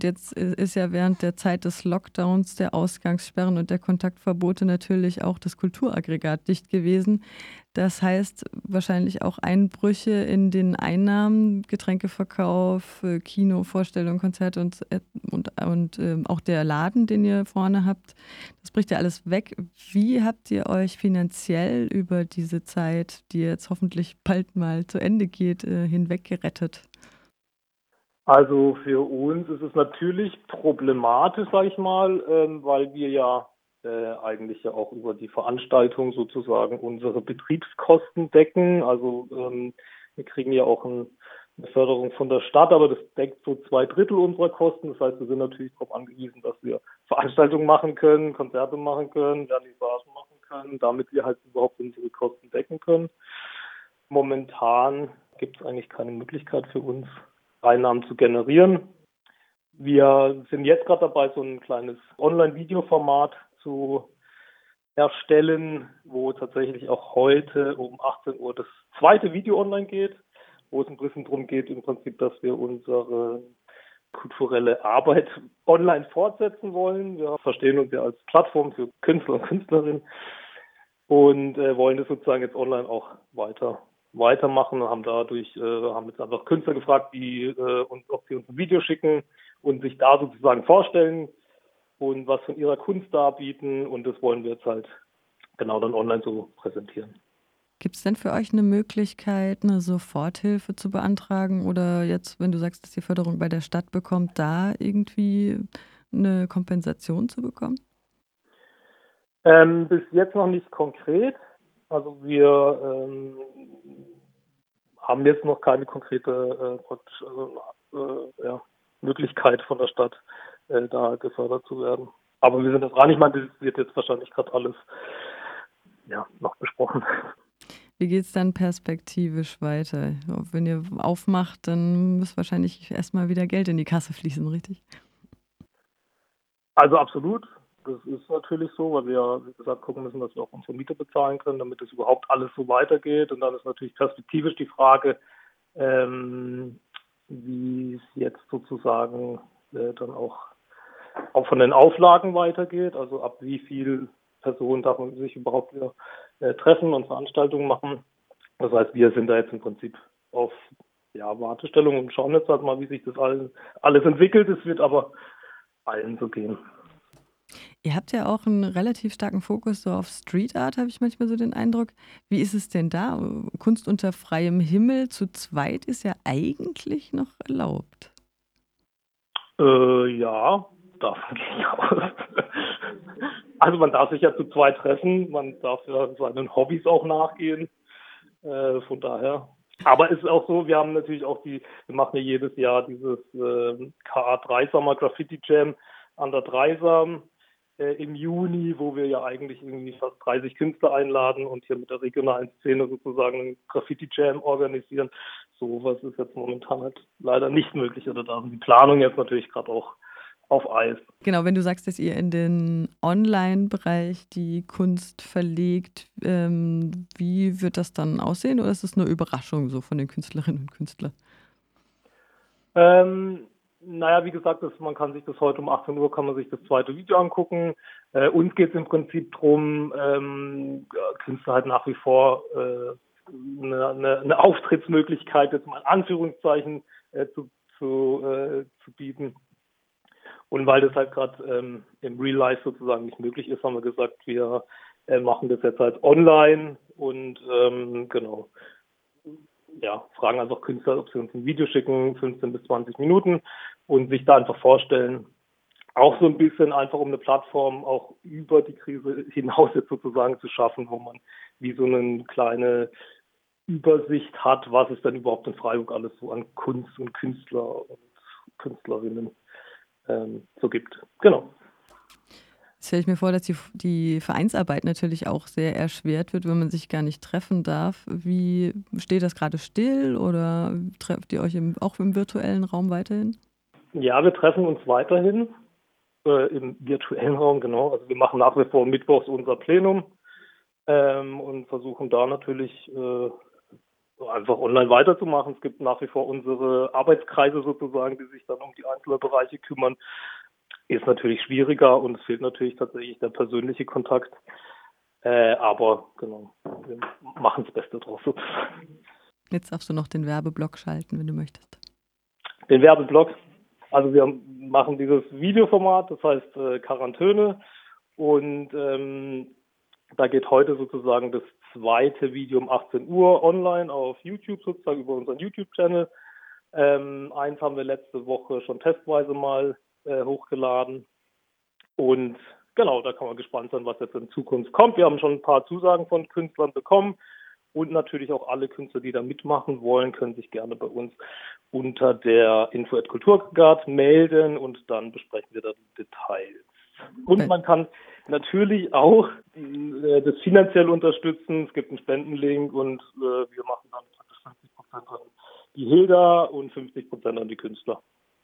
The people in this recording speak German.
und jetzt ist ja während der Zeit des Lockdowns, der Ausgangssperren und der Kontaktverbote natürlich auch das Kulturaggregat dicht gewesen. Das heißt wahrscheinlich auch Einbrüche in den Einnahmen, Getränkeverkauf, äh, Kino, Vorstellungen, Konzerte und, und, und äh, auch der Laden, den ihr vorne habt. Das bricht ja alles weg. Wie habt ihr euch finanziell über diese Zeit, die jetzt hoffentlich bald mal zu Ende geht, äh, hinweg gerettet? Also für uns ist es natürlich problematisch, sage ich mal, ähm, weil wir ja äh, eigentlich ja auch über die Veranstaltung sozusagen unsere Betriebskosten decken. Also ähm, wir kriegen ja auch ein, eine Förderung von der Stadt, aber das deckt so zwei Drittel unserer Kosten. Das heißt, wir sind natürlich darauf angewiesen, dass wir Veranstaltungen machen können, Konzerte machen können, Vernissagen machen können, damit wir halt überhaupt unsere Kosten decken können. Momentan gibt es eigentlich keine Möglichkeit für uns, Einnahmen zu generieren. Wir sind jetzt gerade dabei, so ein kleines Online-Videoformat zu erstellen, wo tatsächlich auch heute um 18 Uhr das zweite Video online geht, wo es ein bisschen darum geht, im Prinzip, dass wir unsere kulturelle Arbeit online fortsetzen wollen. Wir verstehen uns ja als Plattform für Künstler und Künstlerinnen und äh, wollen das sozusagen jetzt online auch weiter weitermachen, haben dadurch, äh, haben jetzt einfach Künstler gefragt, die äh, uns, ob sie uns ein Video schicken und sich da sozusagen vorstellen und was von ihrer Kunst darbieten und das wollen wir jetzt halt genau dann online so präsentieren. Gibt es denn für euch eine Möglichkeit, eine Soforthilfe zu beantragen oder jetzt, wenn du sagst, dass ihr Förderung bei der Stadt bekommt, da irgendwie eine Kompensation zu bekommen? Ähm, bis jetzt noch nicht konkret. Also wir ähm, haben jetzt noch keine konkrete äh, äh, ja, Möglichkeit von der Stadt, äh, da gefördert zu werden. Aber wir sind das dran. Ich meine, das wird jetzt wahrscheinlich gerade alles ja, noch besprochen. Wie geht es dann perspektivisch weiter? Wenn ihr aufmacht, dann muss wahrscheinlich erstmal wieder Geld in die Kasse fließen, richtig? Also absolut. Das ist natürlich so, weil wir, wie gesagt, gucken müssen, dass wir auch unsere Miete bezahlen können, damit es überhaupt alles so weitergeht. Und dann ist natürlich perspektivisch die Frage, ähm, wie es jetzt sozusagen äh, dann auch, auch von den Auflagen weitergeht. Also ab wie viel Personen darf man sich überhaupt wieder äh, treffen und Veranstaltungen machen. Das heißt, wir sind da jetzt im Prinzip auf ja, Wartestellung und schauen jetzt halt mal, wie sich das alles entwickelt. Es wird aber allen so gehen. Ihr habt ja auch einen relativ starken Fokus so auf Street Art, habe ich manchmal so den Eindruck. Wie ist es denn da? Kunst unter freiem Himmel zu zweit ist ja eigentlich noch erlaubt. Äh, ja, darf man auch. Also man darf sich ja zu zweit treffen, man darf ja seinen Hobbys auch nachgehen. Äh, von daher. Aber es ist auch so, wir haben natürlich auch die, wir machen ja jedes Jahr dieses äh, KA3 Summer Graffiti Jam an der Dreisam äh, im Juni, wo wir ja eigentlich irgendwie fast 30 Künstler einladen und hier mit der regionalen Szene sozusagen einen Graffiti-Jam organisieren. So was ist jetzt momentan halt leider nicht möglich oder da sind die Planung jetzt natürlich gerade auch auf Eis. Genau, wenn du sagst, dass ihr in den Online-Bereich die Kunst verlegt, ähm, wie wird das dann aussehen oder ist es nur Überraschung so von den Künstlerinnen und Künstlern? Ähm, naja, wie gesagt, das, man kann sich das heute um 18 Uhr, kann man sich das zweite Video angucken. Äh, uns geht es im Prinzip darum, ähm, Künstler halt nach wie vor äh, eine, eine, eine Auftrittsmöglichkeit, jetzt mal in Anführungszeichen, äh, zu, zu, äh, zu bieten. Und weil das halt gerade ähm, im Real Life sozusagen nicht möglich ist, haben wir gesagt, wir äh, machen das jetzt halt online und ähm, genau ja, fragen einfach Künstler, ob sie uns ein Video schicken, 15 bis 20 Minuten und sich da einfach vorstellen. Auch so ein bisschen einfach um eine Plattform auch über die Krise hinaus jetzt sozusagen zu schaffen, wo man wie so eine kleine Übersicht hat, was es denn überhaupt in Freiburg alles so an Kunst und Künstler und Künstlerinnen ähm, so gibt. Genau. Jetzt stelle ich mir vor, dass die, die Vereinsarbeit natürlich auch sehr erschwert wird, wenn man sich gar nicht treffen darf. Wie steht das gerade still oder trefft ihr euch im, auch im virtuellen Raum weiterhin? Ja, wir treffen uns weiterhin äh, im virtuellen Raum, genau. Also wir machen nach wie vor mittwochs unser Plenum ähm, und versuchen da natürlich äh, einfach online weiterzumachen. Es gibt nach wie vor unsere Arbeitskreise sozusagen, die sich dann um die einzelnen Bereiche kümmern. Ist natürlich schwieriger und es fehlt natürlich tatsächlich der persönliche Kontakt. Äh, aber genau, wir machen das Beste draus sozusagen. Jetzt darfst du noch den Werbeblock schalten, wenn du möchtest. Den Werbeblock. Also wir machen dieses Videoformat, das heißt äh, Quarantäne. Und ähm, da geht heute sozusagen das zweite Video um 18 Uhr online auf YouTube, sozusagen über unseren YouTube-Channel. Ähm, eins haben wir letzte Woche schon testweise mal äh, hochgeladen. Und genau, da kann man gespannt sein, was jetzt in Zukunft kommt. Wir haben schon ein paar Zusagen von Künstlern bekommen. Und natürlich auch alle Künstler, die da mitmachen wollen, können sich gerne bei uns unter der Info at Kulturguard melden und dann besprechen wir da die Details. Und man kann natürlich auch äh, das finanziell unterstützen. Es gibt einen Spendenlink und äh, wir machen dann 50 Prozent an die Hilda und 50 Prozent an die Künstler.